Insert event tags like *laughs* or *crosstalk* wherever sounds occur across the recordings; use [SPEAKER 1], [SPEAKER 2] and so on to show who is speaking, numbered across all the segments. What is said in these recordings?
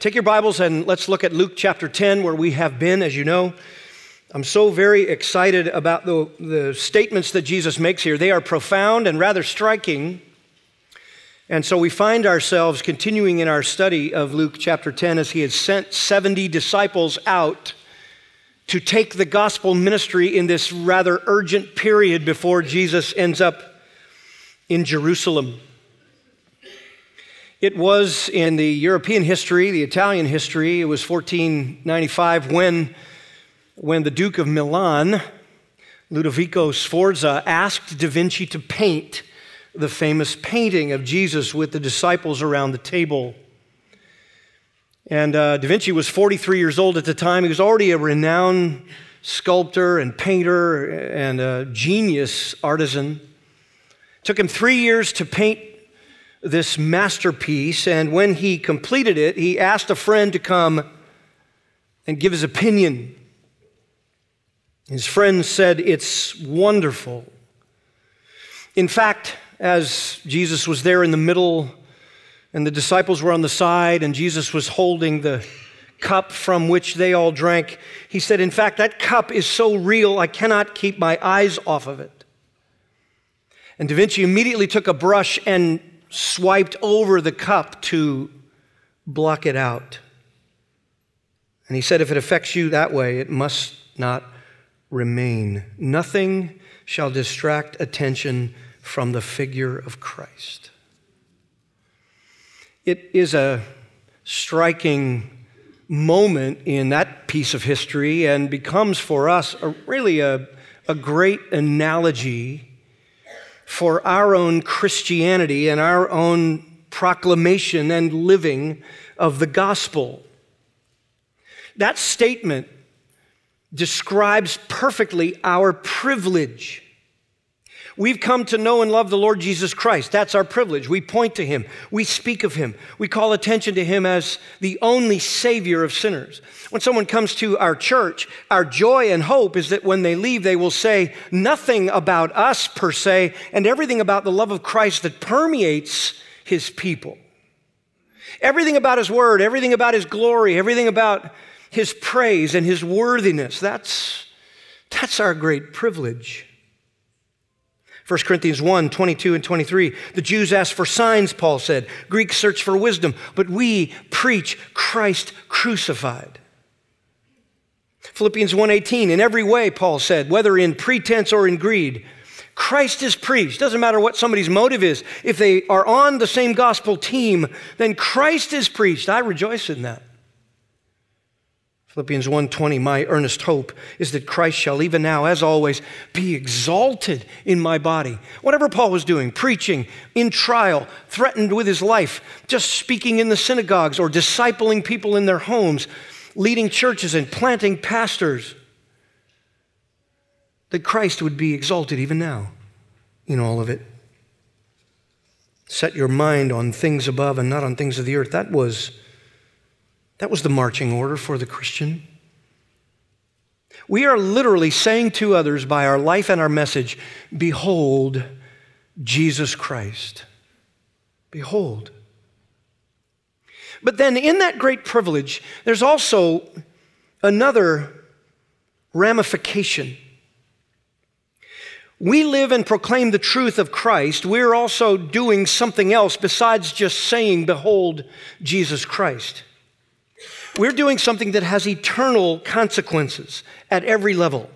[SPEAKER 1] Take your Bibles and let's look at Luke chapter 10, where we have been, as you know. I'm so very excited about the, the statements that Jesus makes here. They are profound and rather striking. And so we find ourselves continuing in our study of Luke chapter 10 as he has sent 70 disciples out to take the gospel ministry in this rather urgent period before Jesus ends up in Jerusalem. It was in the European history, the Italian history, it was 1495 when, when the Duke of Milan, Ludovico Sforza, asked Da Vinci to paint the famous painting of Jesus with the disciples around the table. And uh, Da Vinci was 43 years old at the time. He was already a renowned sculptor and painter and a genius artisan. It took him three years to paint this masterpiece, and when he completed it, he asked a friend to come and give his opinion. His friend said, It's wonderful. In fact, as Jesus was there in the middle and the disciples were on the side, and Jesus was holding the cup from which they all drank. He said, In fact, that cup is so real, I cannot keep my eyes off of it. And Da Vinci immediately took a brush and swiped over the cup to block it out. And he said, If it affects you that way, it must not remain. Nothing shall distract attention from the figure of Christ. It is a striking moment in that piece of history and becomes for us a, really a, a great analogy for our own Christianity and our own proclamation and living of the gospel. That statement describes perfectly our privilege We've come to know and love the Lord Jesus Christ. That's our privilege. We point to him, we speak of him, we call attention to him as the only Savior of sinners. When someone comes to our church, our joy and hope is that when they leave, they will say nothing about us per se and everything about the love of Christ that permeates his people. Everything about his word, everything about his glory, everything about his praise and his worthiness. That's, that's our great privilege. 1 Corinthians 1 22 and 23. The Jews asked for signs, Paul said. Greeks search for wisdom, but we preach Christ crucified. Philippians 1:18 in every way Paul said whether in pretense or in greed Christ is preached doesn't matter what somebody's motive is if they are on the same gospel team then Christ is preached I rejoice in that Philippians 1:20 My earnest hope is that Christ shall even now as always be exalted in my body. Whatever Paul was doing, preaching, in trial, threatened with his life, just speaking in the synagogues or discipling people in their homes, leading churches and planting pastors, that Christ would be exalted even now in all of it. Set your mind on things above and not on things of the earth. That was that was the marching order for the Christian. We are literally saying to others by our life and our message, Behold Jesus Christ. Behold. But then, in that great privilege, there's also another ramification. We live and proclaim the truth of Christ. We're also doing something else besides just saying, Behold Jesus Christ. We're doing something that has eternal consequences at every level.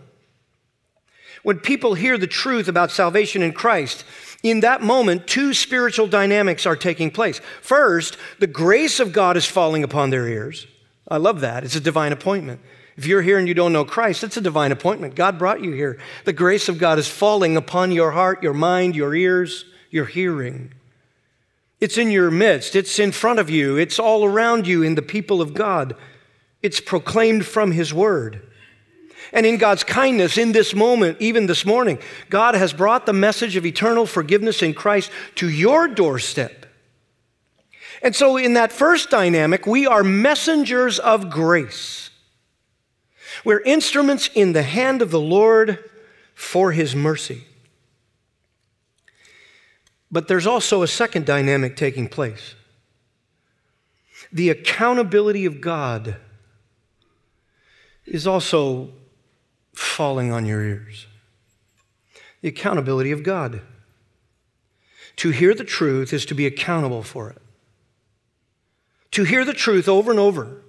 [SPEAKER 1] When people hear the truth about salvation in Christ, in that moment, two spiritual dynamics are taking place. First, the grace of God is falling upon their ears. I love that. It's a divine appointment. If you're here and you don't know Christ, it's a divine appointment. God brought you here. The grace of God is falling upon your heart, your mind, your ears, your hearing. It's in your midst, it's in front of you, it's all around you in the people of God. It's proclaimed from His Word. And in God's kindness, in this moment, even this morning, God has brought the message of eternal forgiveness in Christ to your doorstep. And so, in that first dynamic, we are messengers of grace. We're instruments in the hand of the Lord for His mercy. But there's also a second dynamic taking place. the accountability of God is also falling on your ears. The accountability of God. To hear the truth is to be accountable for it. To hear the truth over and over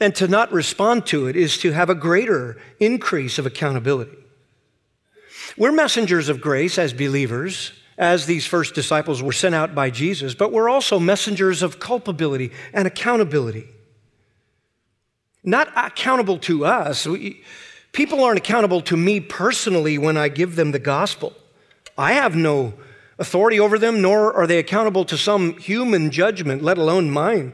[SPEAKER 1] and to not respond to it is to have a greater increase of accountability. We're messengers of grace as believers, as these first disciples were sent out by Jesus, but we're also messengers of culpability and accountability. Not accountable to us. We, people aren't accountable to me personally when I give them the gospel. I have no authority over them, nor are they accountable to some human judgment, let alone mine.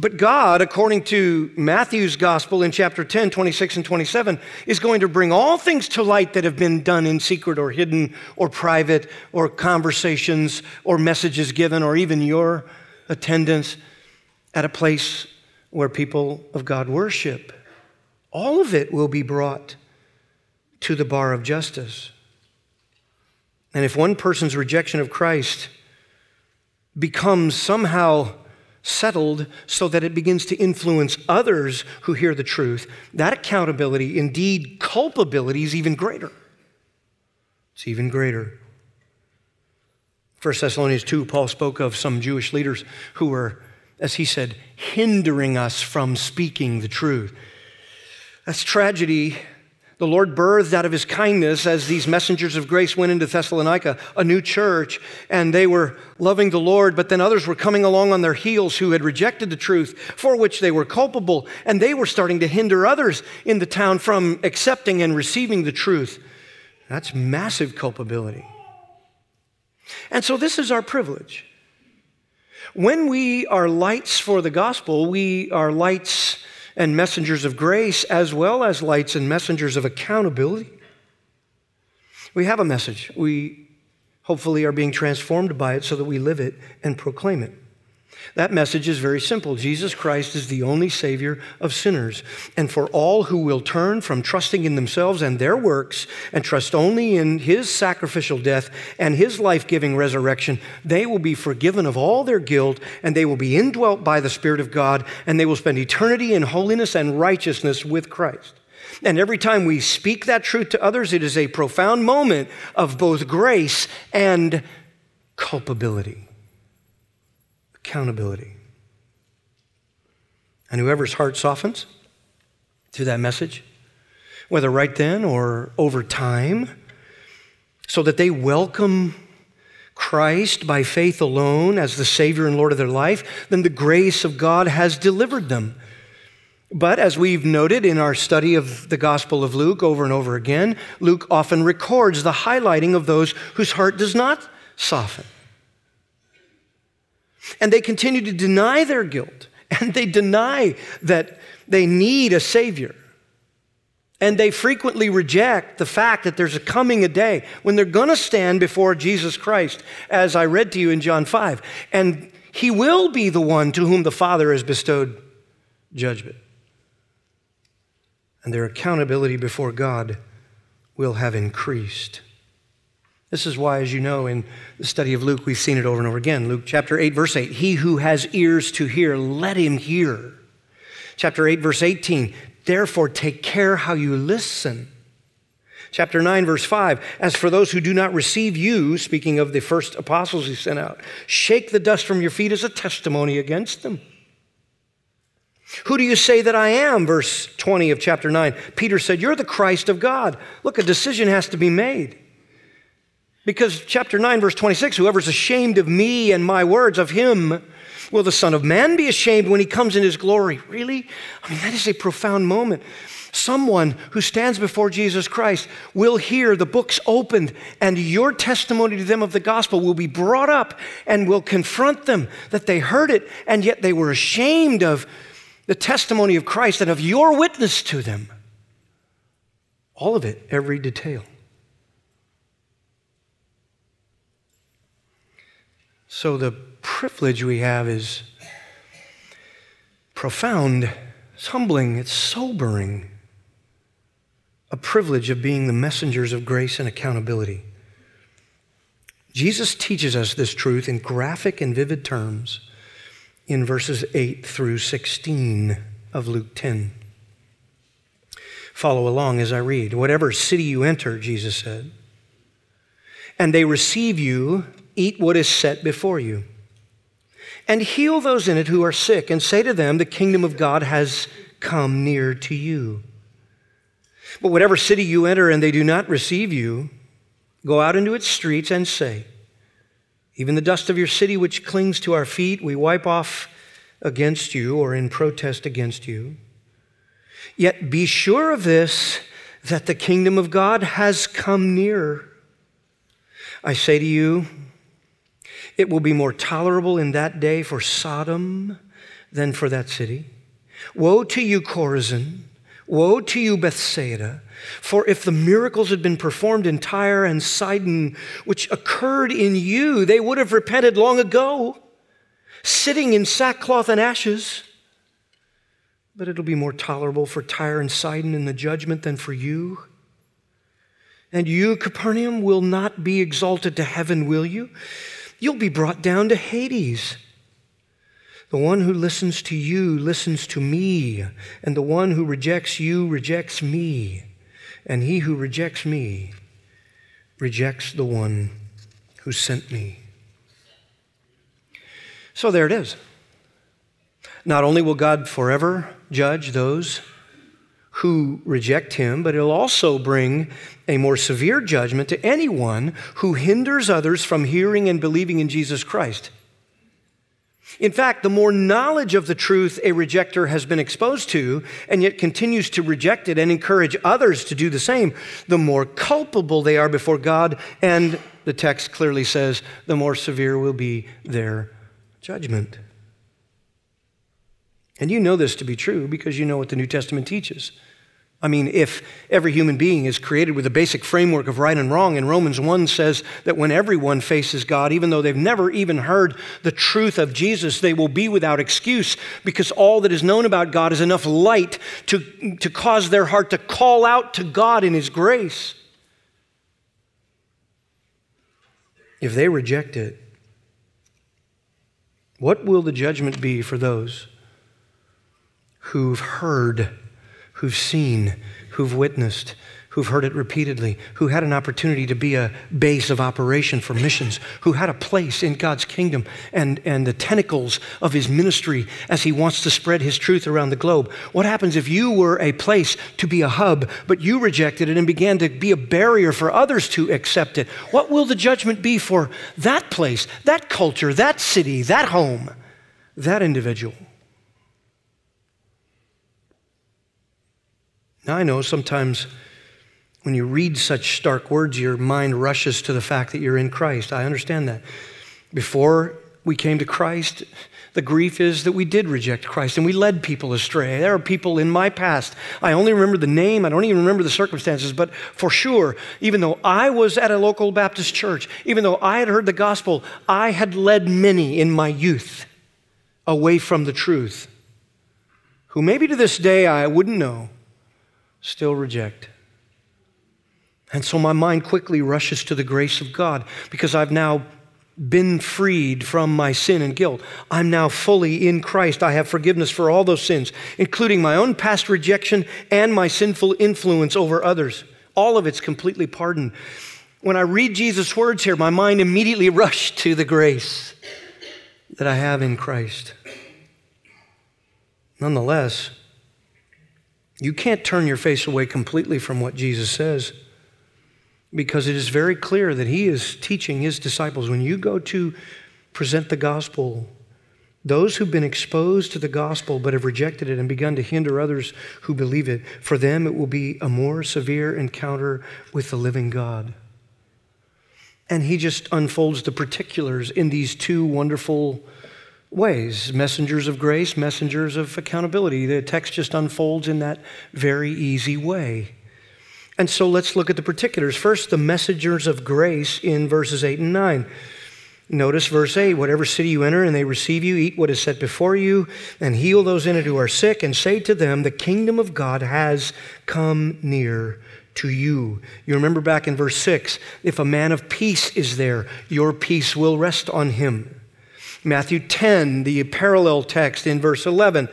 [SPEAKER 1] But God, according to Matthew's gospel in chapter 10, 26 and 27, is going to bring all things to light that have been done in secret or hidden or private or conversations or messages given or even your attendance at a place where people of God worship. All of it will be brought to the bar of justice. And if one person's rejection of Christ becomes somehow settled so that it begins to influence others who hear the truth, that accountability, indeed culpability, is even greater. It's even greater. 1 Thessalonians 2, Paul spoke of some Jewish leaders who were, as he said, hindering us from speaking the truth. That's tragedy the Lord birthed out of his kindness as these messengers of grace went into Thessalonica, a new church, and they were loving the Lord, but then others were coming along on their heels who had rejected the truth for which they were culpable, and they were starting to hinder others in the town from accepting and receiving the truth. That's massive culpability. And so this is our privilege. When we are lights for the gospel, we are lights and messengers of grace, as well as lights and messengers of accountability. We have a message. We hopefully are being transformed by it so that we live it and proclaim it. That message is very simple. Jesus Christ is the only Savior of sinners. And for all who will turn from trusting in themselves and their works and trust only in His sacrificial death and His life giving resurrection, they will be forgiven of all their guilt and they will be indwelt by the Spirit of God and they will spend eternity in holiness and righteousness with Christ. And every time we speak that truth to others, it is a profound moment of both grace and culpability accountability. And whoever's heart softens to that message, whether right then or over time, so that they welcome Christ by faith alone as the Savior and Lord of their life, then the grace of God has delivered them. But as we've noted in our study of the Gospel of Luke over and over again, Luke often records the highlighting of those whose heart does not soften. And they continue to deny their guilt, and they deny that they need a Savior. And they frequently reject the fact that there's a coming a day when they're going to stand before Jesus Christ, as I read to you in John 5. And he will be the one to whom the Father has bestowed judgment. And their accountability before God will have increased. This is why, as you know, in the study of Luke, we've seen it over and over again. Luke chapter 8, verse 8 He who has ears to hear, let him hear. Chapter 8, verse 18 Therefore, take care how you listen. Chapter 9, verse 5 As for those who do not receive you, speaking of the first apostles he sent out, shake the dust from your feet as a testimony against them. Who do you say that I am? Verse 20 of chapter 9. Peter said, You're the Christ of God. Look, a decision has to be made. Because chapter 9, verse 26 whoever's ashamed of me and my words, of him will the Son of Man be ashamed when he comes in his glory. Really? I mean, that is a profound moment. Someone who stands before Jesus Christ will hear the books opened, and your testimony to them of the gospel will be brought up and will confront them that they heard it, and yet they were ashamed of the testimony of Christ and of your witness to them. All of it, every detail. So the privilege we have is profound, it's humbling, it's sobering. A privilege of being the messengers of grace and accountability. Jesus teaches us this truth in graphic and vivid terms in verses 8 through 16 of Luke 10. Follow along as I read. Whatever city you enter, Jesus said, and they receive you, eat what is set before you. And heal those in it who are sick, and say to them, The kingdom of God has come near to you. But whatever city you enter and they do not receive you, go out into its streets and say, Even the dust of your city which clings to our feet, we wipe off against you or in protest against you. Yet be sure of this that the kingdom of God has come near. I say to you, it will be more tolerable in that day for Sodom than for that city. Woe to you, Chorazin! Woe to you, Bethsaida! For if the miracles had been performed in Tyre and Sidon, which occurred in you, they would have repented long ago, sitting in sackcloth and ashes. But it'll be more tolerable for Tyre and Sidon in the judgment than for you. And you, Capernaum, will not be exalted to heaven, will you? You'll be brought down to Hades. The one who listens to you listens to me, and the one who rejects you rejects me, and he who rejects me rejects the one who sent me. So there it is. Not only will God forever judge those who reject him, but it'll also bring a more severe judgment to anyone who hinders others from hearing and believing in Jesus Christ. In fact, the more knowledge of the truth a rejecter has been exposed to, and yet continues to reject it and encourage others to do the same, the more culpable they are before God, and the text clearly says, the more severe will be their judgment. And you know this to be true because you know what the New Testament teaches. I mean, if every human being is created with a basic framework of right and wrong, and Romans 1 says that when everyone faces God, even though they've never even heard the truth of Jesus, they will be without excuse because all that is known about God is enough light to, to cause their heart to call out to God in His grace. If they reject it, what will the judgment be for those who've heard? Who've seen, who've witnessed, who've heard it repeatedly, who had an opportunity to be a base of operation for missions, who had a place in God's kingdom and, and the tentacles of his ministry as he wants to spread his truth around the globe. What happens if you were a place to be a hub, but you rejected it and began to be a barrier for others to accept it? What will the judgment be for that place, that culture, that city, that home, that individual? Now, I know sometimes when you read such stark words, your mind rushes to the fact that you're in Christ. I understand that. Before we came to Christ, the grief is that we did reject Christ and we led people astray. There are people in my past. I only remember the name, I don't even remember the circumstances, but for sure, even though I was at a local Baptist church, even though I had heard the gospel, I had led many in my youth away from the truth, who maybe to this day I wouldn't know still reject. And so my mind quickly rushes to the grace of God because I've now been freed from my sin and guilt. I'm now fully in Christ. I have forgiveness for all those sins, including my own past rejection and my sinful influence over others. All of it's completely pardoned. When I read Jesus' words here, my mind immediately *laughs* rushed to the grace that I have in Christ. Nonetheless, you can't turn your face away completely from what Jesus says because it is very clear that he is teaching his disciples when you go to present the gospel, those who've been exposed to the gospel but have rejected it and begun to hinder others who believe it, for them it will be a more severe encounter with the living God. And he just unfolds the particulars in these two wonderful ways messengers of grace, messengers of accountability. The text just unfolds in that very easy way. And so let's look at the particulars. First, the messengers of grace in verses 8 and 9. Notice verse 8 whatever city you enter and they receive you, eat what is set before you, and heal those in it who are sick, and say to them, The kingdom of God has come near to you. You remember back in verse 6 if a man of peace is there, your peace will rest on him. Matthew 10, the parallel text in verse 11.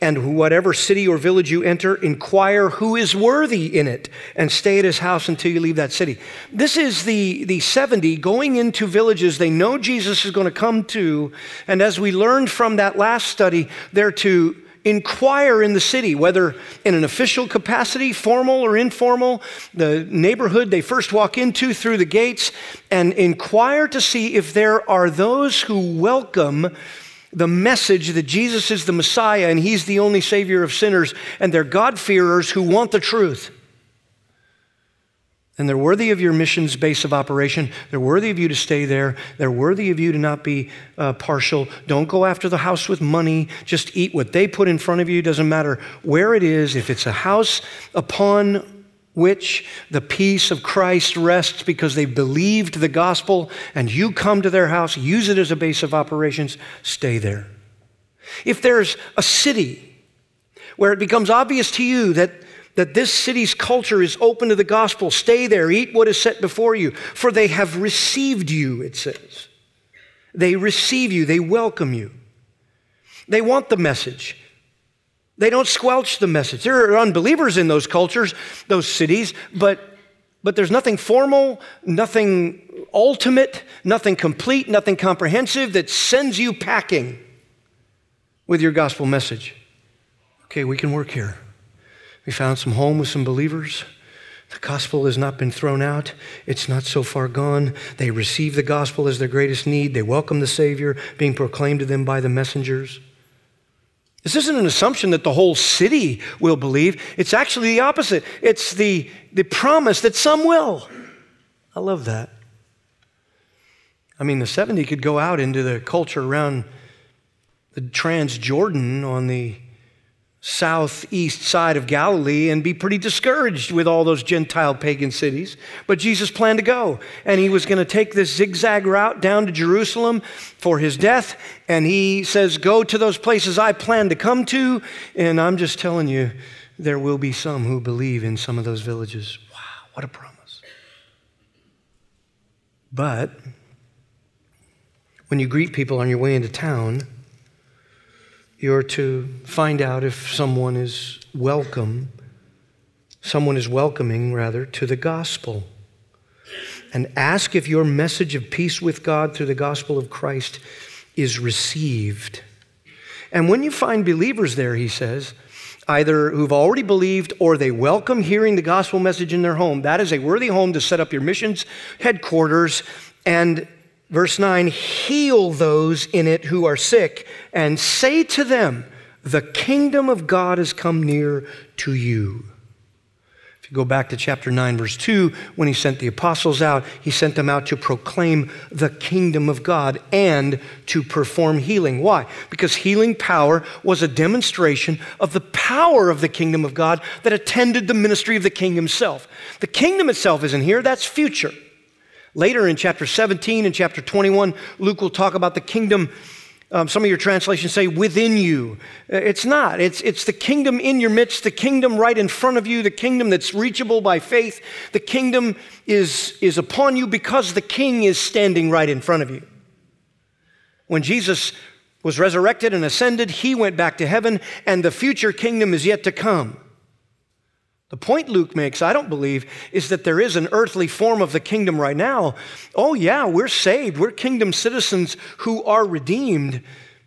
[SPEAKER 1] And whatever city or village you enter, inquire who is worthy in it and stay at his house until you leave that city. This is the, the 70 going into villages they know Jesus is going to come to. And as we learned from that last study, they're to inquire in the city, whether in an official capacity, formal or informal, the neighborhood they first walk into through the gates, and inquire to see if there are those who welcome the message that Jesus is the Messiah and He's the only Savior of sinners, and they're God-fearers who want the truth. And they're worthy of your mission's base of operation. They're worthy of you to stay there. They're worthy of you to not be uh, partial. Don't go after the house with money. Just eat what they put in front of you. Doesn't matter where it is. If it's a house upon which the peace of Christ rests because they believed the gospel and you come to their house, use it as a base of operations, stay there. If there's a city where it becomes obvious to you that, that this city's culture is open to the gospel, stay there, eat what is set before you, for they have received you, it says. They receive you, they welcome you. They want the message. They don't squelch the message. There are unbelievers in those cultures, those cities, but, but there's nothing formal, nothing ultimate, nothing complete, nothing comprehensive that sends you packing with your gospel message. Okay, we can work here. We found some home with some believers. The gospel has not been thrown out. It's not so far gone. They receive the gospel as their greatest need. They welcome the Savior being proclaimed to them by the messengers. This isn't an assumption that the whole city will believe. It's actually the opposite. It's the, the promise that some will. I love that. I mean, the 70 could go out into the culture around the Transjordan on the southeast side of Galilee and be pretty discouraged with all those Gentile pagan cities. But Jesus planned to go, and he was going to take this zigzag route down to Jerusalem for his death. And he says, Go to those places I plan to come to. And I'm just telling you, there will be some who believe in some of those villages. Wow, what a promise. But when you greet people on your way into town, you're to find out if someone is welcome, someone is welcoming, rather, to the gospel. And ask if your message of peace with God through the gospel of Christ is received. And when you find believers there, he says, either who've already believed or they welcome hearing the gospel message in their home, that is a worthy home to set up your missions headquarters and Verse 9 heal those in it who are sick and say to them, The kingdom of God has come near to you. If you go back to chapter 9, verse 2, when he sent the apostles out, he sent them out to proclaim the kingdom of God and to perform healing. Why? Because healing power was a demonstration of the power of the kingdom of God that attended the ministry of the king himself. The kingdom itself isn't here, that's future. Later in chapter 17 and chapter 21, Luke will talk about the kingdom. Um, some of your translations say within you. Uh, it's not. It's, it's the kingdom in your midst, the kingdom right in front of you, the kingdom that's reachable by faith. The kingdom is, is upon you because the king is standing right in front of you. When Jesus was resurrected and ascended, he went back to heaven, and the future kingdom is yet to come. The point Luke makes, I don't believe, is that there is an earthly form of the kingdom right now. Oh, yeah, we're saved. We're kingdom citizens who are redeemed.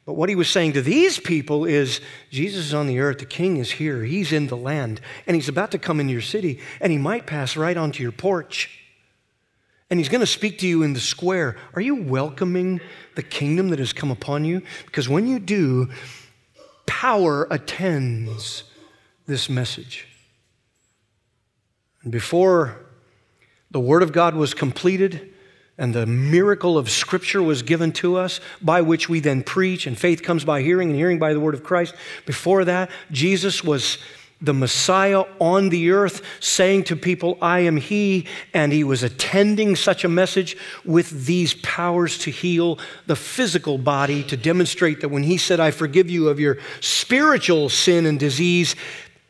[SPEAKER 1] But what he was saying to these people is Jesus is on the earth, the king is here, he's in the land, and he's about to come into your city, and he might pass right onto your porch. And he's going to speak to you in the square. Are you welcoming the kingdom that has come upon you? Because when you do, power attends this message. Before the Word of God was completed and the miracle of Scripture was given to us, by which we then preach, and faith comes by hearing, and hearing by the Word of Christ, before that, Jesus was the Messiah on the earth saying to people, I am He, and He was attending such a message with these powers to heal the physical body, to demonstrate that when He said, I forgive you of your spiritual sin and disease,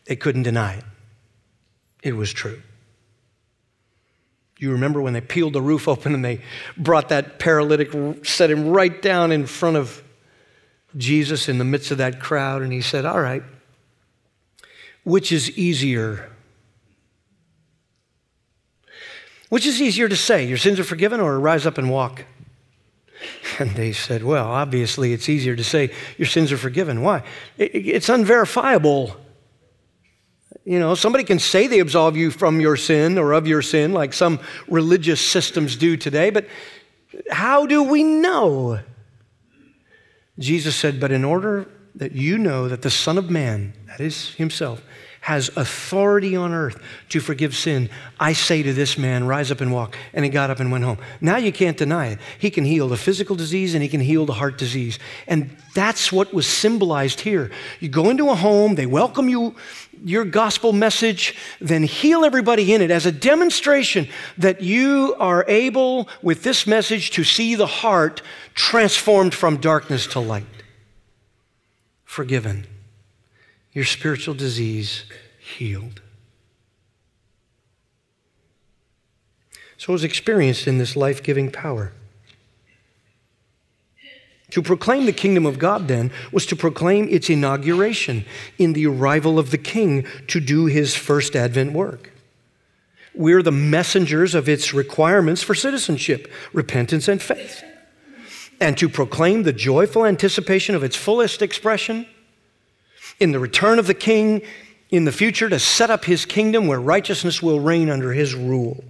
[SPEAKER 1] they couldn't deny it. It was true. You remember when they peeled the roof open and they brought that paralytic, set him right down in front of Jesus in the midst of that crowd? And he said, All right, which is easier? Which is easier to say, your sins are forgiven, or rise up and walk? And they said, Well, obviously, it's easier to say your sins are forgiven. Why? It's unverifiable. You know, somebody can say they absolve you from your sin or of your sin, like some religious systems do today, but how do we know? Jesus said, But in order that you know that the Son of Man, that is Himself, has authority on earth to forgive sin, I say to this man, rise up and walk. And he got up and went home. Now you can't deny it. He can heal the physical disease and he can heal the heart disease. And that's what was symbolized here. You go into a home, they welcome you, your gospel message, then heal everybody in it as a demonstration that you are able, with this message, to see the heart transformed from darkness to light. Forgiven your spiritual disease healed. So was experienced in this life giving power. To proclaim the kingdom of God, then, was to proclaim its inauguration in the arrival of the king to do his first advent work. We're the messengers of its requirements for citizenship, repentance, and faith. And to proclaim the joyful anticipation of its fullest expression in the return of the king in the future to set up his kingdom where righteousness will reign under his rule.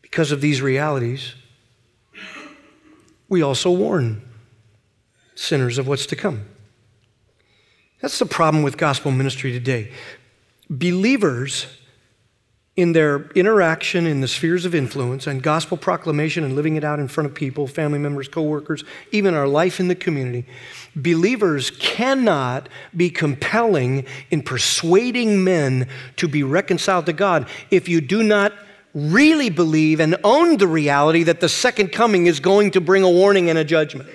[SPEAKER 1] Because of these realities, we also warn sinners of what's to come. That's the problem with gospel ministry today. Believers in their interaction in the spheres of influence and gospel proclamation and living it out in front of people, family members, coworkers, even our life in the community, believers cannot be compelling in persuading men to be reconciled to God if you do not really believe and own the reality that the second coming is going to bring a warning and a judgment.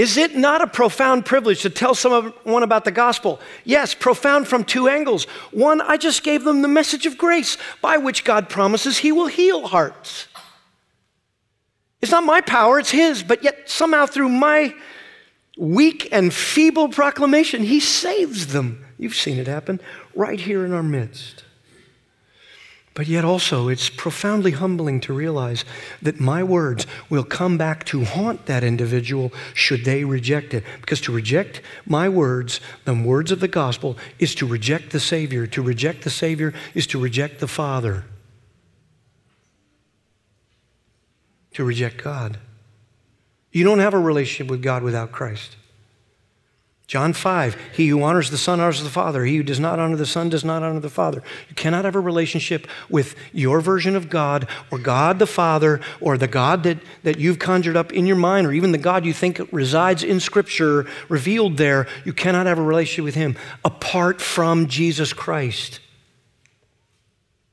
[SPEAKER 1] Is it not a profound privilege to tell someone about the gospel? Yes, profound from two angles. One, I just gave them the message of grace by which God promises He will heal hearts. It's not my power, it's His, but yet somehow through my weak and feeble proclamation, He saves them. You've seen it happen right here in our midst. But yet also, it's profoundly humbling to realize that my words will come back to haunt that individual should they reject it. Because to reject my words, the words of the gospel, is to reject the Savior. To reject the Savior is to reject the Father, to reject God. You don't have a relationship with God without Christ. John 5, he who honors the Son honors the Father. He who does not honor the Son does not honor the Father. You cannot have a relationship with your version of God or God the Father or the God that, that you've conjured up in your mind or even the God you think resides in Scripture revealed there. You cannot have a relationship with Him apart from Jesus Christ.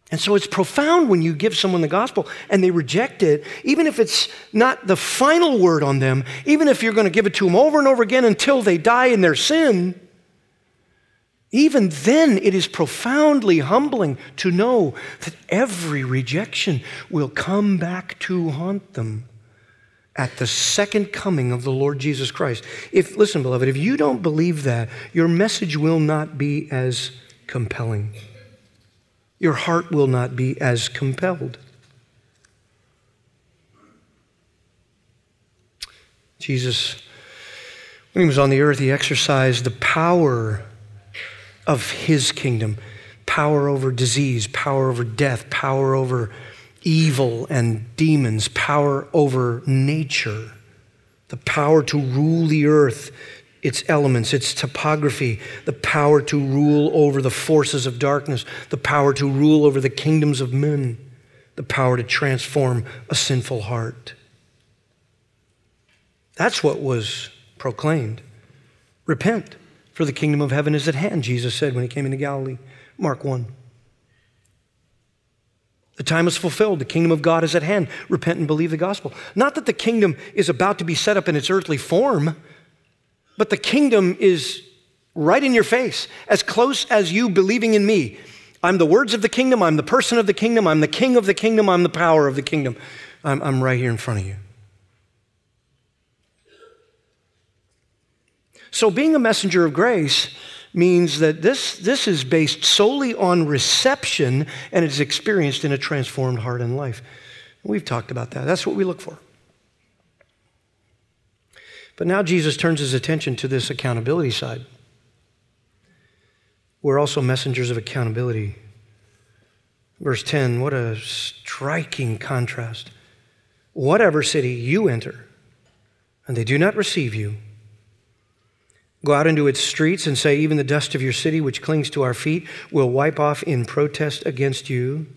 [SPEAKER 1] And so it's profound when you give someone the gospel and they reject it, even if it's not the final word on them, even if you're going to give it to them over and over again until they die in their sin. Even then, it is profoundly humbling to know that every rejection will come back to haunt them at the second coming of the Lord Jesus Christ. If, listen, beloved, if you don't believe that, your message will not be as compelling your heart will not be as compelled. Jesus, when he was on the earth, he exercised the power of his kingdom power over disease, power over death, power over evil and demons, power over nature, the power to rule the earth its elements, its topography, the power to rule over the forces of darkness, the power to rule over the kingdoms of men, the power to transform a sinful heart. That's what was proclaimed. Repent, for the kingdom of heaven is at hand, Jesus said when he came into Galilee. Mark 1. The time is fulfilled. The kingdom of God is at hand. Repent and believe the gospel. Not that the kingdom is about to be set up in its earthly form but the kingdom is right in your face, as close as you believing in me. I'm the words of the kingdom, I'm the person of the kingdom, I'm the king of the kingdom, I'm the power of the kingdom. I'm, I'm right here in front of you. So, being a messenger of grace means that this, this is based solely on reception and it's experienced in a transformed heart and life. We've talked about that. That's what we look for. But now Jesus turns his attention to this accountability side. We're also messengers of accountability. Verse 10, what a striking contrast. Whatever city you enter, and they do not receive you, Go out into its streets and say, Even the dust of your city, which clings to our feet, will wipe off in protest against you.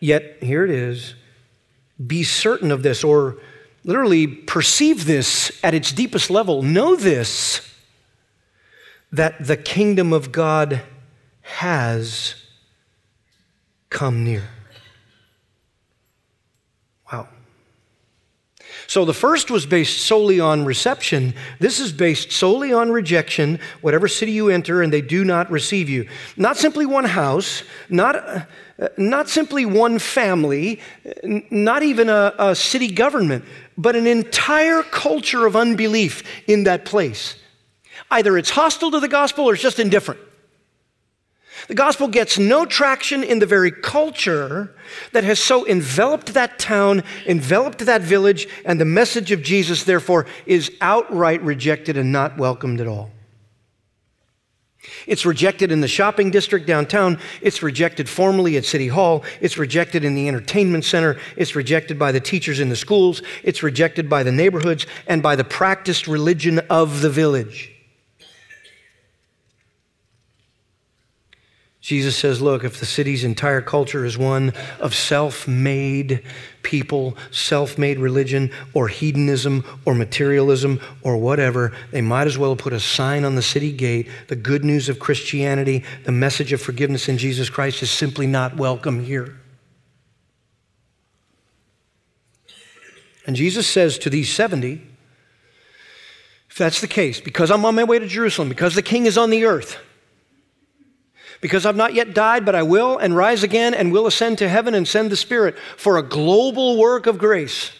[SPEAKER 1] Yet, here it is be certain of this, or literally perceive this at its deepest level. Know this that the kingdom of God has come near. Wow. So the first was based solely on reception. This is based solely on rejection, whatever city you enter and they do not receive you. Not simply one house, not, uh, not simply one family, not even a, a city government, but an entire culture of unbelief in that place. Either it's hostile to the gospel or it's just indifferent. The gospel gets no traction in the very culture that has so enveloped that town, enveloped that village, and the message of Jesus, therefore, is outright rejected and not welcomed at all. It's rejected in the shopping district downtown. It's rejected formally at City Hall. It's rejected in the entertainment center. It's rejected by the teachers in the schools. It's rejected by the neighborhoods and by the practiced religion of the village. Jesus says, Look, if the city's entire culture is one of self made people, self made religion, or hedonism, or materialism, or whatever, they might as well put a sign on the city gate. The good news of Christianity, the message of forgiveness in Jesus Christ is simply not welcome here. And Jesus says to these 70, if that's the case, because I'm on my way to Jerusalem, because the king is on the earth, because I've not yet died, but I will and rise again and will ascend to heaven and send the Spirit for a global work of grace.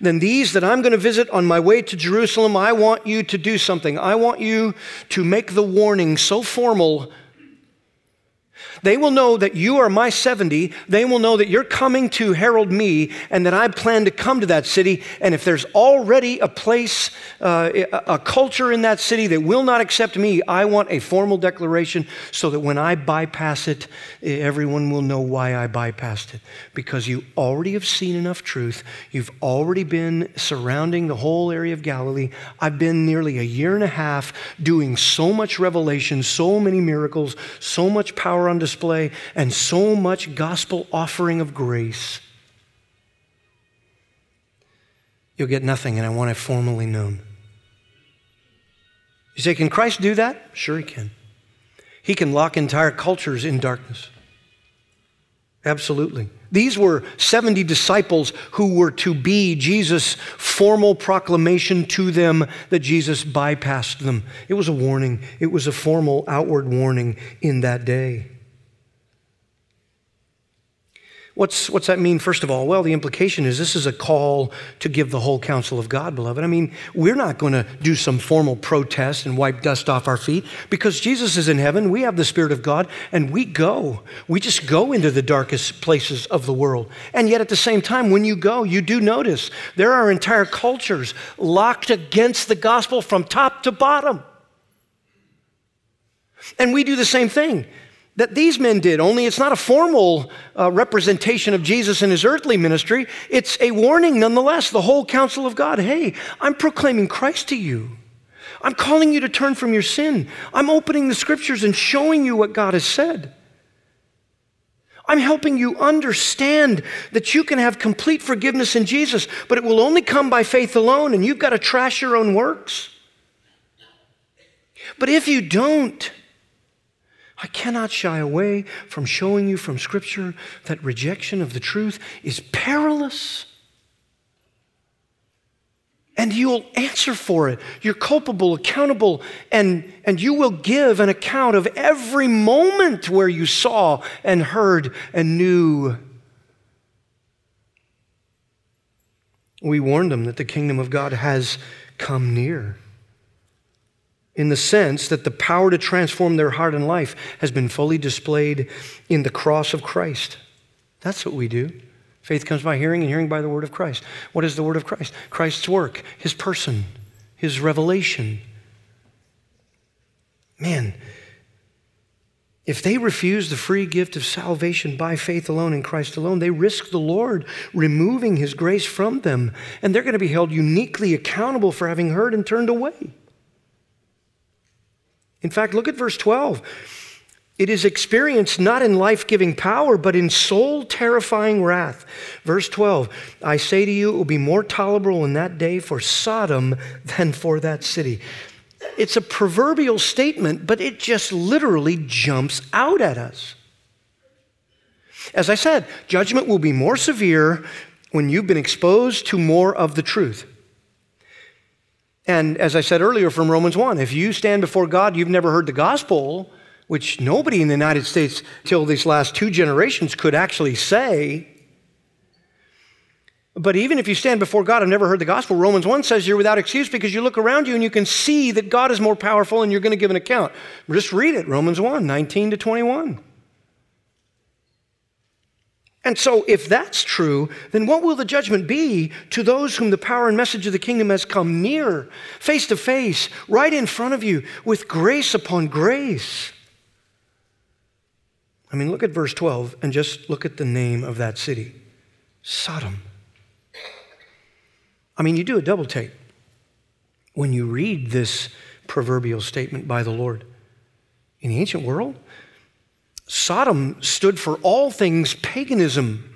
[SPEAKER 1] Then these that I'm going to visit on my way to Jerusalem, I want you to do something. I want you to make the warning so formal they will know that you are my 70. They will know that you're coming to herald me and that I plan to come to that city. And if there's already a place, uh, a culture in that city that will not accept me, I want a formal declaration so that when I bypass it, everyone will know why I bypassed it. Because you already have seen enough truth. You've already been surrounding the whole area of Galilee. I've been nearly a year and a half doing so much revelation, so many miracles, so much power on display, and so much gospel offering of grace, you'll get nothing, and I want it formally known. You say, Can Christ do that? Sure, He can. He can lock entire cultures in darkness. Absolutely. These were 70 disciples who were to be Jesus' formal proclamation to them that Jesus bypassed them. It was a warning, it was a formal outward warning in that day. What's, what's that mean, first of all? Well, the implication is this is a call to give the whole counsel of God, beloved. I mean, we're not going to do some formal protest and wipe dust off our feet because Jesus is in heaven. We have the Spirit of God, and we go. We just go into the darkest places of the world. And yet, at the same time, when you go, you do notice there are entire cultures locked against the gospel from top to bottom. And we do the same thing that these men did, only it's not a formal uh, representation of Jesus in his earthly ministry. It's a warning nonetheless, the whole counsel of God. Hey, I'm proclaiming Christ to you. I'm calling you to turn from your sin. I'm opening the scriptures and showing you what God has said. I'm helping you understand that you can have complete forgiveness in Jesus, but it will only come by faith alone, and you've got to trash your own works. But if you don't, I cannot shy away from showing you from Scripture that rejection of the truth is perilous and you'll answer for it. You're culpable, accountable, and, and you will give an account of every moment where you saw and heard and knew. We warned them that the kingdom of God has come near in the sense that the power to transform their heart and life has been fully displayed in the cross of Christ. That's what we do. Faith comes by hearing, and hearing by the word of Christ. What is the word of Christ? Christ's work, his person, his revelation. Man, if they refuse the free gift of salvation by faith alone in Christ alone, they risk the Lord removing his grace from them, and they're going to be held uniquely accountable for having heard and turned away. In fact, look at verse 12. It is experienced not in life giving power, but in soul terrifying wrath. Verse 12 I say to you, it will be more tolerable in that day for Sodom than for that city. It's a proverbial statement, but it just literally jumps out at us. As I said, judgment will be more severe when you've been exposed to more of the truth. And as I said earlier from Romans 1, if you stand before God, you've never heard the gospel, which nobody in the United States till these last two generations could actually say. But even if you stand before God, I've never heard the gospel. Romans 1 says you're without excuse because you look around you and you can see that God is more powerful and you're going to give an account. Just read it, Romans 1 19 to 21. And so, if that's true, then what will the judgment be to those whom the power and message of the kingdom has come near, face to face, right in front of you, with grace upon grace? I mean, look at verse 12 and just look at the name of that city Sodom. I mean, you do a double take when you read this proverbial statement by the Lord. In the ancient world, Sodom stood for all things paganism.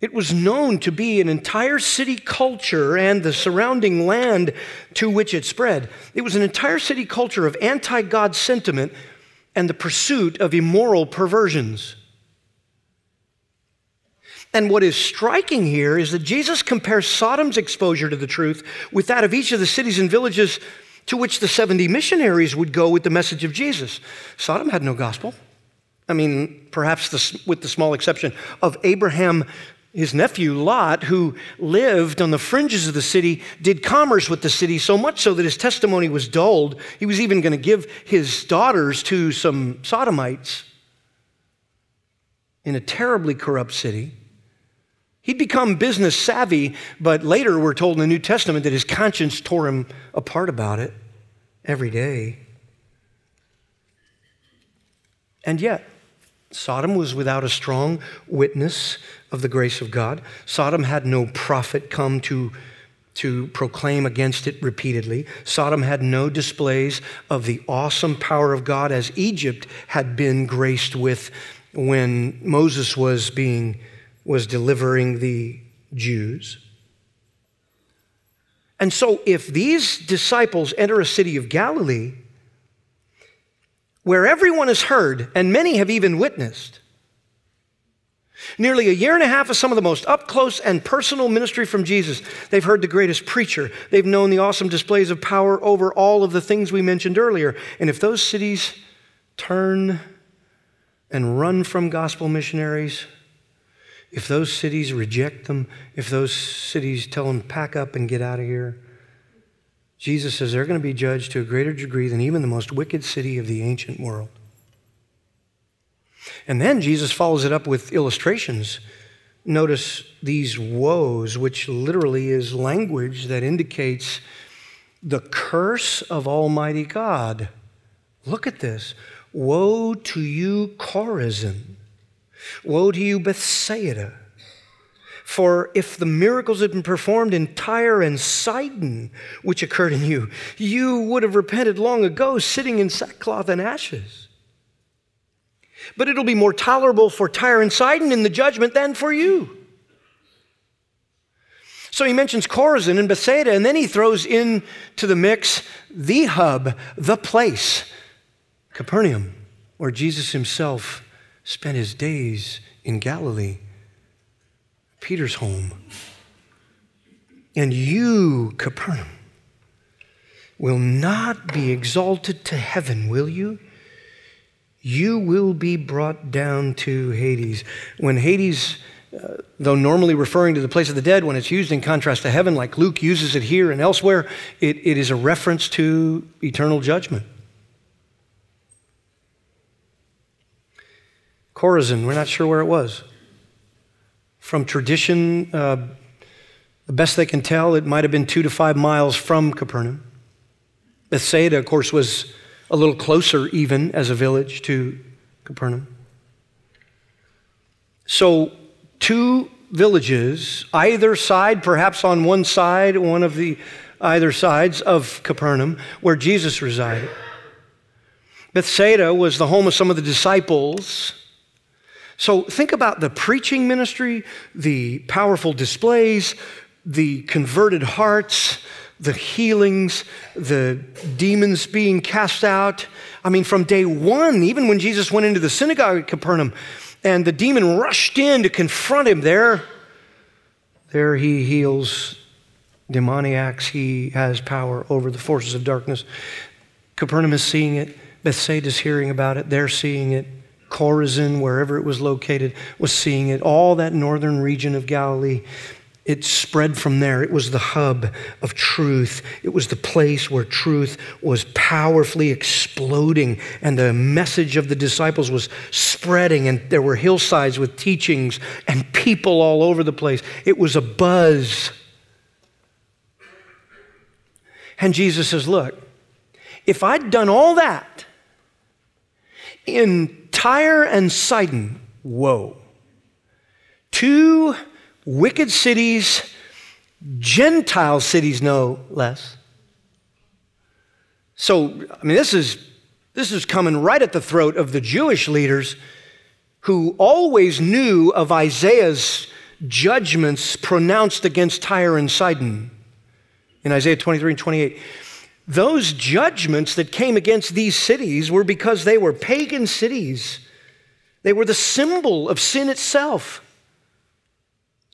[SPEAKER 1] It was known to be an entire city culture and the surrounding land to which it spread. It was an entire city culture of anti God sentiment and the pursuit of immoral perversions. And what is striking here is that Jesus compares Sodom's exposure to the truth with that of each of the cities and villages to which the 70 missionaries would go with the message of Jesus. Sodom had no gospel. I mean, perhaps with the small exception of Abraham, his nephew Lot, who lived on the fringes of the city, did commerce with the city so much so that his testimony was dulled. He was even going to give his daughters to some sodomites in a terribly corrupt city. He'd become business savvy, but later we're told in the New Testament that his conscience tore him apart about it every day. And yet, Sodom was without a strong witness of the grace of God. Sodom had no prophet come to, to proclaim against it repeatedly. Sodom had no displays of the awesome power of God as Egypt had been graced with when Moses was being was delivering the Jews. And so if these disciples enter a city of Galilee, where everyone has heard and many have even witnessed. Nearly a year and a half of some of the most up close and personal ministry from Jesus. They've heard the greatest preacher. They've known the awesome displays of power over all of the things we mentioned earlier. And if those cities turn and run from gospel missionaries, if those cities reject them, if those cities tell them, pack up and get out of here, Jesus says they're going to be judged to a greater degree than even the most wicked city of the ancient world. And then Jesus follows it up with illustrations. Notice these woes, which literally is language that indicates the curse of Almighty God. Look at this. Woe to you, Chorazin. Woe to you, Bethsaida. For if the miracles had been performed in Tyre and Sidon, which occurred in you, you would have repented long ago, sitting in sackcloth and ashes. But it'll be more tolerable for Tyre and Sidon in the judgment than for you. So he mentions Chorazin and Bethsaida, and then he throws into the mix the hub, the place, Capernaum, where Jesus himself spent his days in Galilee. Peter's home. And you, Capernaum, will not be exalted to heaven, will you? You will be brought down to Hades. When Hades, uh, though normally referring to the place of the dead, when it's used in contrast to heaven, like Luke uses it here and elsewhere, it, it is a reference to eternal judgment. Chorazin, we're not sure where it was. From tradition, uh, the best they can tell, it might have been two to five miles from Capernaum. Bethsaida, of course, was a little closer, even as a village, to Capernaum. So, two villages, either side, perhaps on one side, one of the either sides of Capernaum, where Jesus resided. Bethsaida was the home of some of the disciples so think about the preaching ministry, the powerful displays, the converted hearts, the healings, the demons being cast out. I mean, from day one, even when Jesus went into the synagogue at Capernaum and the demon rushed in to confront him there, there he heals demoniacs. He has power over the forces of darkness. Capernaum is seeing it. Bethsaida is hearing about it. They're seeing it. Chorazin, wherever it was located, was seeing it. All that northern region of Galilee, it spread from there. It was the hub of truth. It was the place where truth was powerfully exploding, and the message of the disciples was spreading, and there were hillsides with teachings and people all over the place. It was a buzz. And Jesus says, Look, if I'd done all that in Tyre and Sidon, woe. Two wicked cities, Gentile cities no less. So, I mean, this is, this is coming right at the throat of the Jewish leaders who always knew of Isaiah's judgments pronounced against Tyre and Sidon in Isaiah 23 and 28. Those judgments that came against these cities were because they were pagan cities. They were the symbol of sin itself.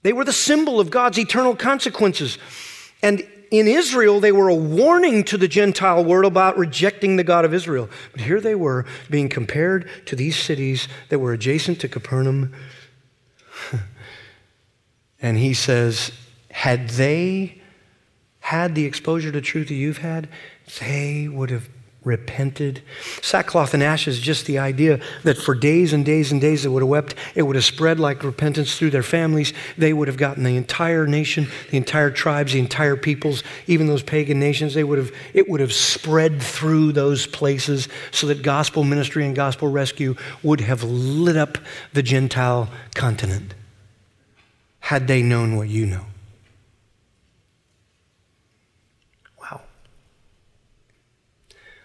[SPEAKER 1] They were the symbol of God's eternal consequences. And in Israel, they were a warning to the Gentile world about rejecting the God of Israel. But here they were being compared to these cities that were adjacent to Capernaum. *laughs* and he says, had they had the exposure to truth that you've had, they would have repented. Sackcloth and ashes, just the idea that for days and days and days they would have wept. It would have spread like repentance through their families. They would have gotten the entire nation, the entire tribes, the entire peoples, even those pagan nations. They would have, it would have spread through those places so that gospel ministry and gospel rescue would have lit up the Gentile continent had they known what you know.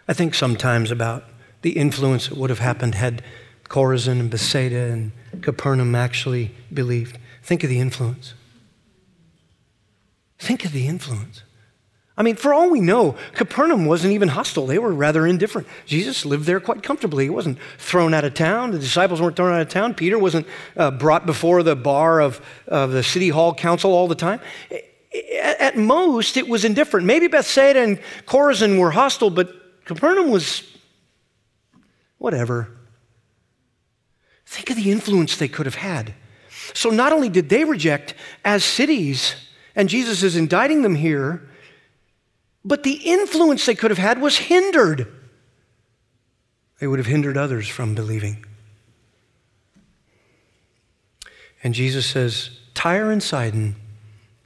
[SPEAKER 1] I think sometimes about the influence that would have happened had Chorazin and Bethsaida and Capernaum actually believed. Think of the influence. Think of the influence. I mean, for all we know, Capernaum wasn't even hostile. They were rather indifferent. Jesus lived there quite comfortably. He wasn't thrown out of town. The disciples weren't thrown out of town. Peter wasn't uh, brought before the bar of, of the city hall council all the time. At, most, it was indifferent. Maybe Bethsaida and Chorazin were hostile, but Capernaum was whatever. Think of the influence they could have had. So not only did they reject as cities, and Jesus is indicting them here, but the influence they could have had was hindered. They would have hindered others from believing. And Jesus says, Tyre and Sidon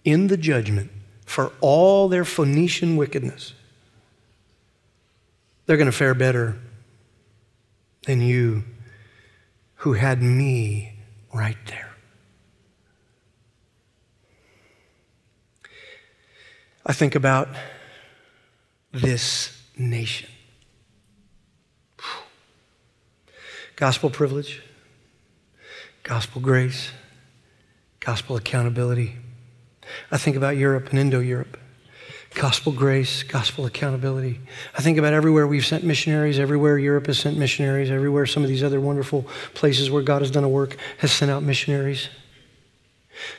[SPEAKER 1] in the judgment for all their Phoenician wickedness they're going to fare better than you who had me right there. I think about this nation. Gospel privilege, gospel grace, gospel accountability. I think about Europe and Indo Europe gospel grace, gospel accountability. I think about everywhere we've sent missionaries, everywhere Europe has sent missionaries, everywhere some of these other wonderful places where God has done a work has sent out missionaries.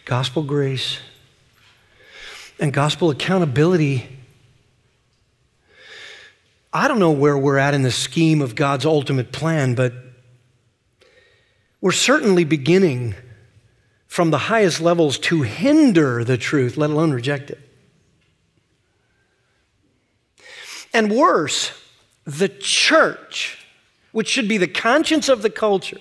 [SPEAKER 1] Gospel grace. And gospel accountability. I don't know where we're at in the scheme of God's ultimate plan, but we're certainly beginning from the highest levels to hinder the truth, let alone reject it. And worse, the church, which should be the conscience of the culture,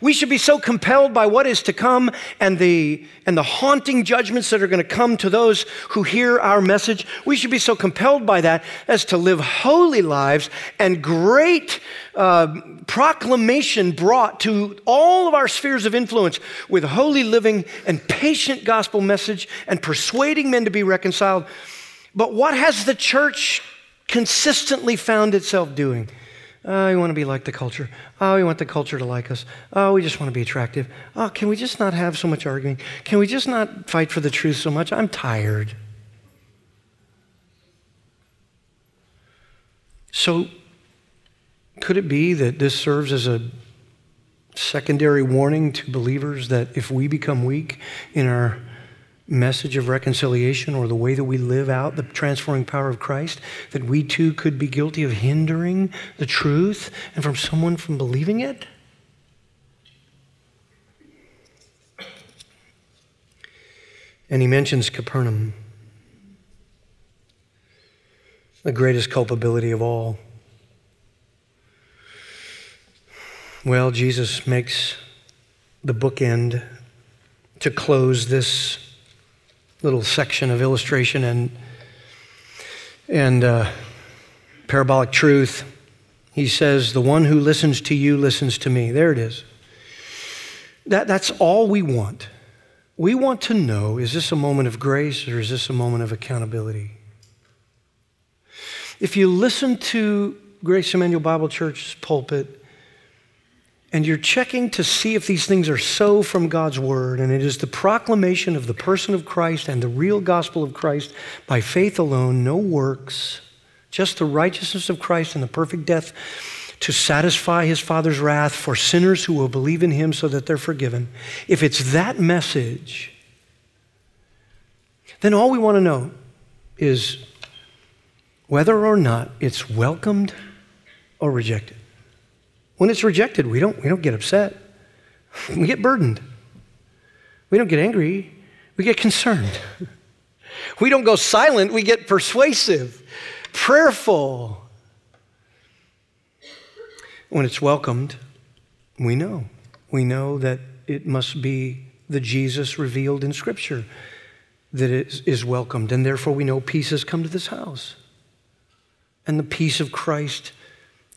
[SPEAKER 1] we should be so compelled by what is to come and the, and the haunting judgments that are going to come to those who hear our message. We should be so compelled by that as to live holy lives and great uh, proclamation brought to all of our spheres of influence with holy living and patient gospel message and persuading men to be reconciled. But what has the church consistently found itself doing? Oh, we want to be like the culture. Oh, we want the culture to like us. Oh, we just want to be attractive. Oh, can we just not have so much arguing? Can we just not fight for the truth so much? I'm tired. So, could it be that this serves as a secondary warning to believers that if we become weak in our message of reconciliation or the way that we live out the transforming power of Christ, that we too could be guilty of hindering the truth and from someone from believing it? And he mentions Capernaum, the greatest culpability of all. Well, Jesus makes the bookend to close this little section of illustration and, and uh, parabolic truth. He says, The one who listens to you listens to me. There it is. That, that's all we want. We want to know is this a moment of grace or is this a moment of accountability? If you listen to Grace Emmanuel Bible Church's pulpit, and you're checking to see if these things are so from God's word, and it is the proclamation of the person of Christ and the real gospel of Christ by faith alone, no works, just the righteousness of Christ and the perfect death to satisfy his Father's wrath for sinners who will believe in him so that they're forgiven. If it's that message, then all we want to know is whether or not it's welcomed or rejected. When it's rejected, we don't, we don't get upset. *laughs* We get burdened. We don't get angry. We get concerned. *laughs* We don't go silent, we get persuasive, prayerful. When it's welcomed, we know. We know that it must be the Jesus revealed in Scripture that is, is welcomed. And therefore, we know peace has come to this house. And the peace of Christ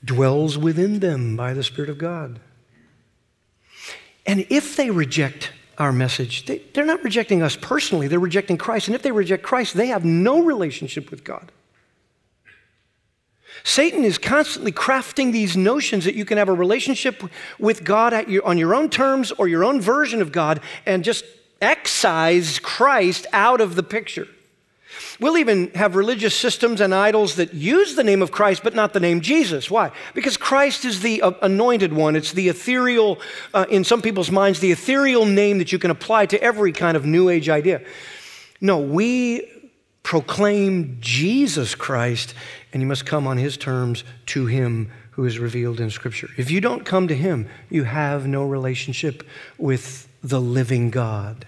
[SPEAKER 1] dwells within them by the Spirit of God. And if they reject our message, they, are not rejecting us personally, they're rejecting Christ. And if they reject Christ, they have no relationship with God. Satan is constantly crafting these notions that you can have a relationship with God your, on your own terms or your own version of God and just excise Christ out of the picture. We'll even have religious systems and idols that use the name of Christ but not the name Jesus. Why? Because Christ is the uh, anointed one. It's the ethereal, uh, in some people's minds, the ethereal name that you can apply to every kind of New Age idea. No, we proclaim Jesus Christ, and you must come on his terms to him who is revealed in Scripture. If you don't come to him, you have no relationship with the living God.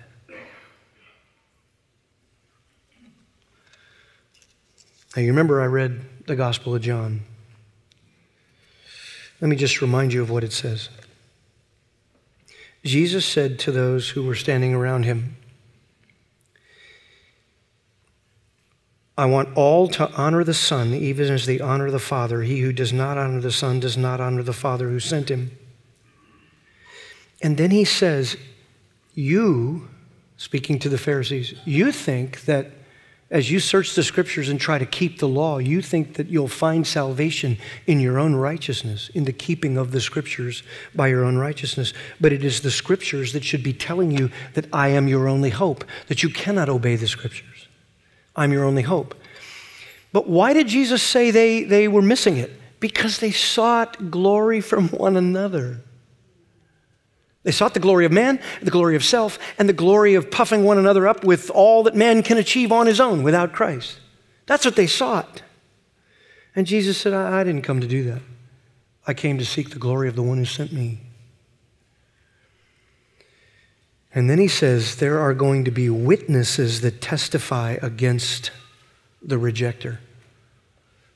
[SPEAKER 1] Now, you remember I read the Gospel of John. Let me just remind you of what it says. Jesus said to those who were standing around him, I want all to honor the Son, even as they honor the Father. He who does not honor the Son does not honor the Father who sent him. And then he says, You, speaking to the Pharisees, you think that as you search the scriptures and try to keep the law, you think that you'll find salvation in your own righteousness, in the keeping of the scriptures by your own righteousness. But it is the scriptures that should be telling you that I am your only hope, that you cannot obey the scriptures. I'm your only hope. But why did Jesus say they, they were missing it? Because they sought glory from one another. They sought the glory of man, the glory of self, and the glory of puffing one another up with all that man can achieve on his own without Christ. That's what they sought. And Jesus said, I, I didn't come to do that. I came to seek the glory of the one who sent me. And then he says, There are going to be witnesses that testify against the rejecter.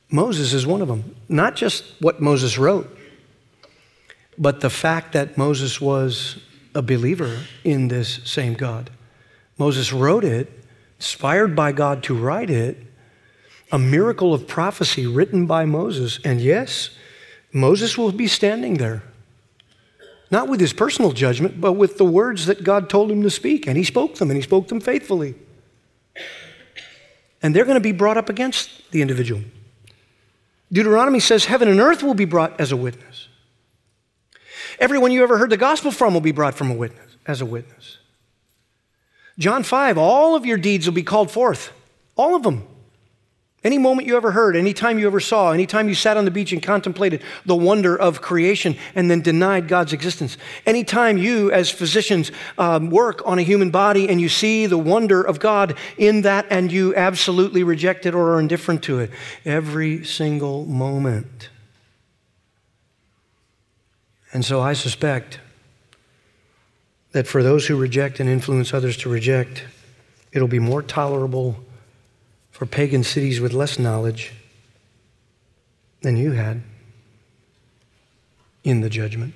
[SPEAKER 1] Moses is one of them. Not just what Moses wrote, but the fact that Moses was a believer in this same God. Moses wrote it, inspired by God to write it, a miracle of prophecy written by Moses. And yes, Moses will be standing there not with his personal judgment, but with the words that God told him to speak. And he spoke them, and he spoke them faithfully. And they're going to be brought up against the individual. Deuteronomy says heaven and earth will be brought as a witness. Everyone you ever heard the gospel from will be brought from a witness, as a witness. John 5, all of your deeds will be called forth. All of them. Any moment you ever heard, any time you ever saw, any time you sat on the beach and contemplated the wonder of creation and then denied God's existence, any time you, as physicians, um, work on a human body and you see the wonder of God in that and you absolutely reject it or are indifferent to it, every single moment. And so I suspect that for those who reject and influence others to reject, it'll be more tolerable for pagan cities with less knowledge than you had in the judgment.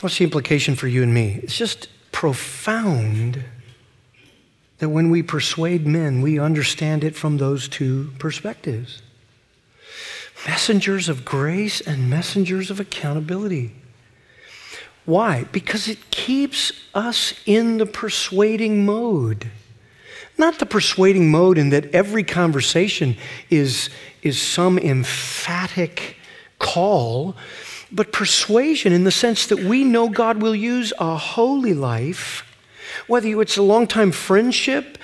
[SPEAKER 1] What's the implication for you and me? It's just profound that when we persuade men, we understand it from those two perspectives messengers of grace and messengers of accountability. Why? Because it keeps us in the persuading mode. Not the persuading mode in that every conversation is, is some emphatic call, but persuasion in the sense that we know God will use a holy life, whether it's a long time friendship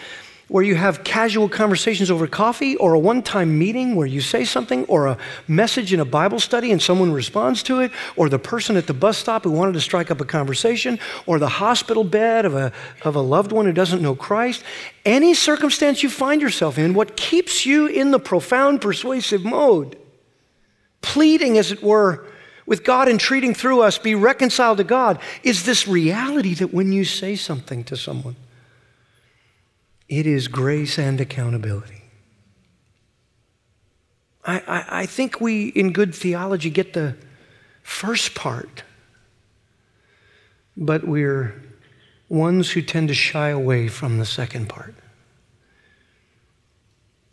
[SPEAKER 1] where you have casual conversations over coffee, or a one time meeting where you say something, or a message in a Bible study and someone responds to it, or the person at the bus stop who wanted to strike up a conversation, or the hospital bed of a, of a loved one who doesn't know Christ. Any circumstance you find yourself in, what keeps you in the profound persuasive mode, pleading, as it were, with God entreating through us, be reconciled to God, is this reality that when you say something to someone, it is grace and accountability. I, I, I, think we, in good theology, get the first part, but we're ones who tend to shy away from the second part.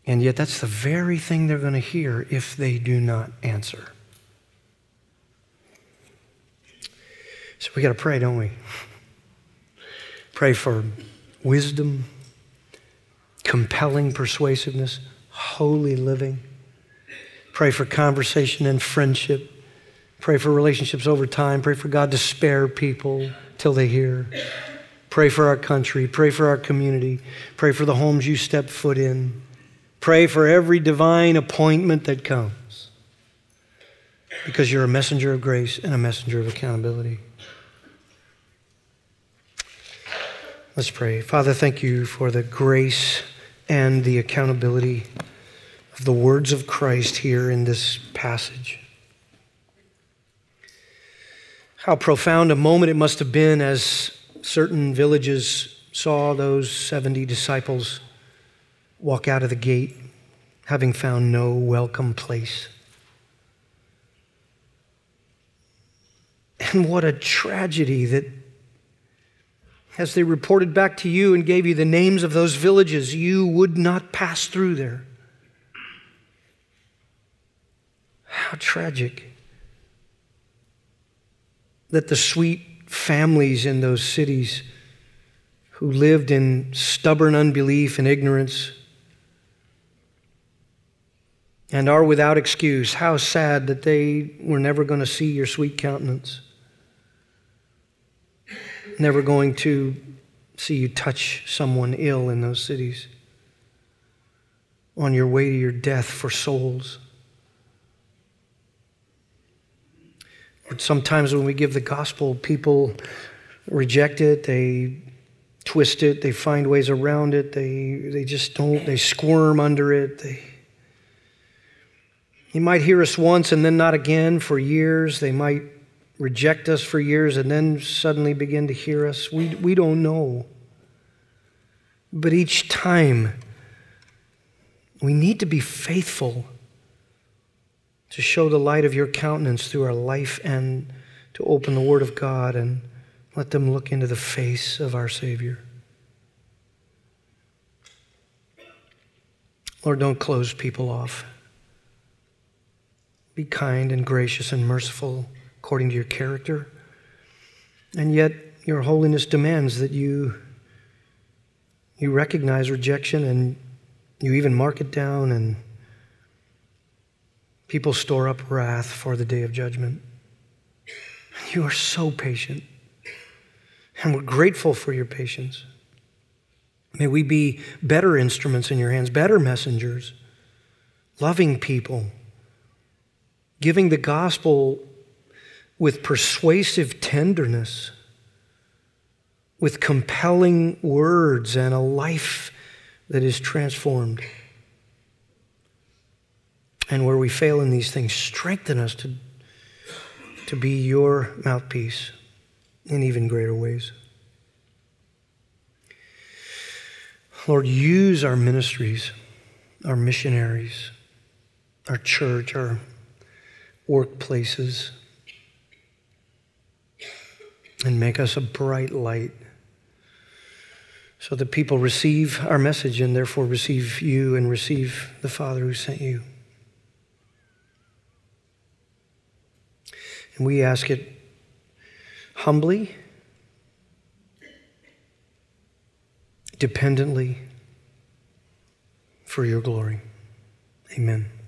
[SPEAKER 1] And yet, that's the very thing they're going to hear if they do not answer. So we got to pray, don't we? Pray for wisdom compelling persuasiveness, holy living. Pray for conversation and friendship. Pray for relationships over time. Pray for God to spare people till they hear. Pray for our country. Pray for our community. Pray for the homes you step foot in. Pray for every divine appointment that comes because you're a messenger of grace and a messenger of accountability. Let's pray. Father, thank you for the grace and the accountability of the words of Christ here in this passage. How profound a moment it must have been as certain villages saw those 70 disciples walk out of the gate having found no welcome place. And what a tragedy that as they reported back to you and gave you the names of those villages, you would not pass through there. How tragic that the sweet families in those cities who lived in stubborn unbelief and ignorance and are without excuse, how sad that they were never going to see your sweet countenance never going to see you touch someone ill in those cities on your way to your death for souls. Sometimes when we give the gospel, people reject it, they twist it, they find ways around it, they, they just don't, they squirm under it. They, you might hear us once and then not again for years. They might reject us for years and then suddenly begin to hear us. We, we don't know. But each time, we need to be faithful to show the light of your countenance through our life and to open the Word of God and let them look into the face of our Savior. Lord, don't close people off. Be kind and gracious and merciful according to your character. And yet, your holiness demands that you, you recognize rejection and you even mark it down, and people store up wrath for the day of judgment. You are so patient, and we're grateful for your patience. May we be better instruments in your hands, better messengers, loving people, giving the gospel with persuasive tenderness, with compelling words and a life that is transformed. And where we fail in these things, strengthen us to, to be your mouthpiece in even greater ways. Lord, use our ministries, our missionaries, our church, our workplaces, and make us a bright light so that people receive our message and therefore receive you and receive the Father who sent you. And we ask it humbly, dependently, for your glory. Amen.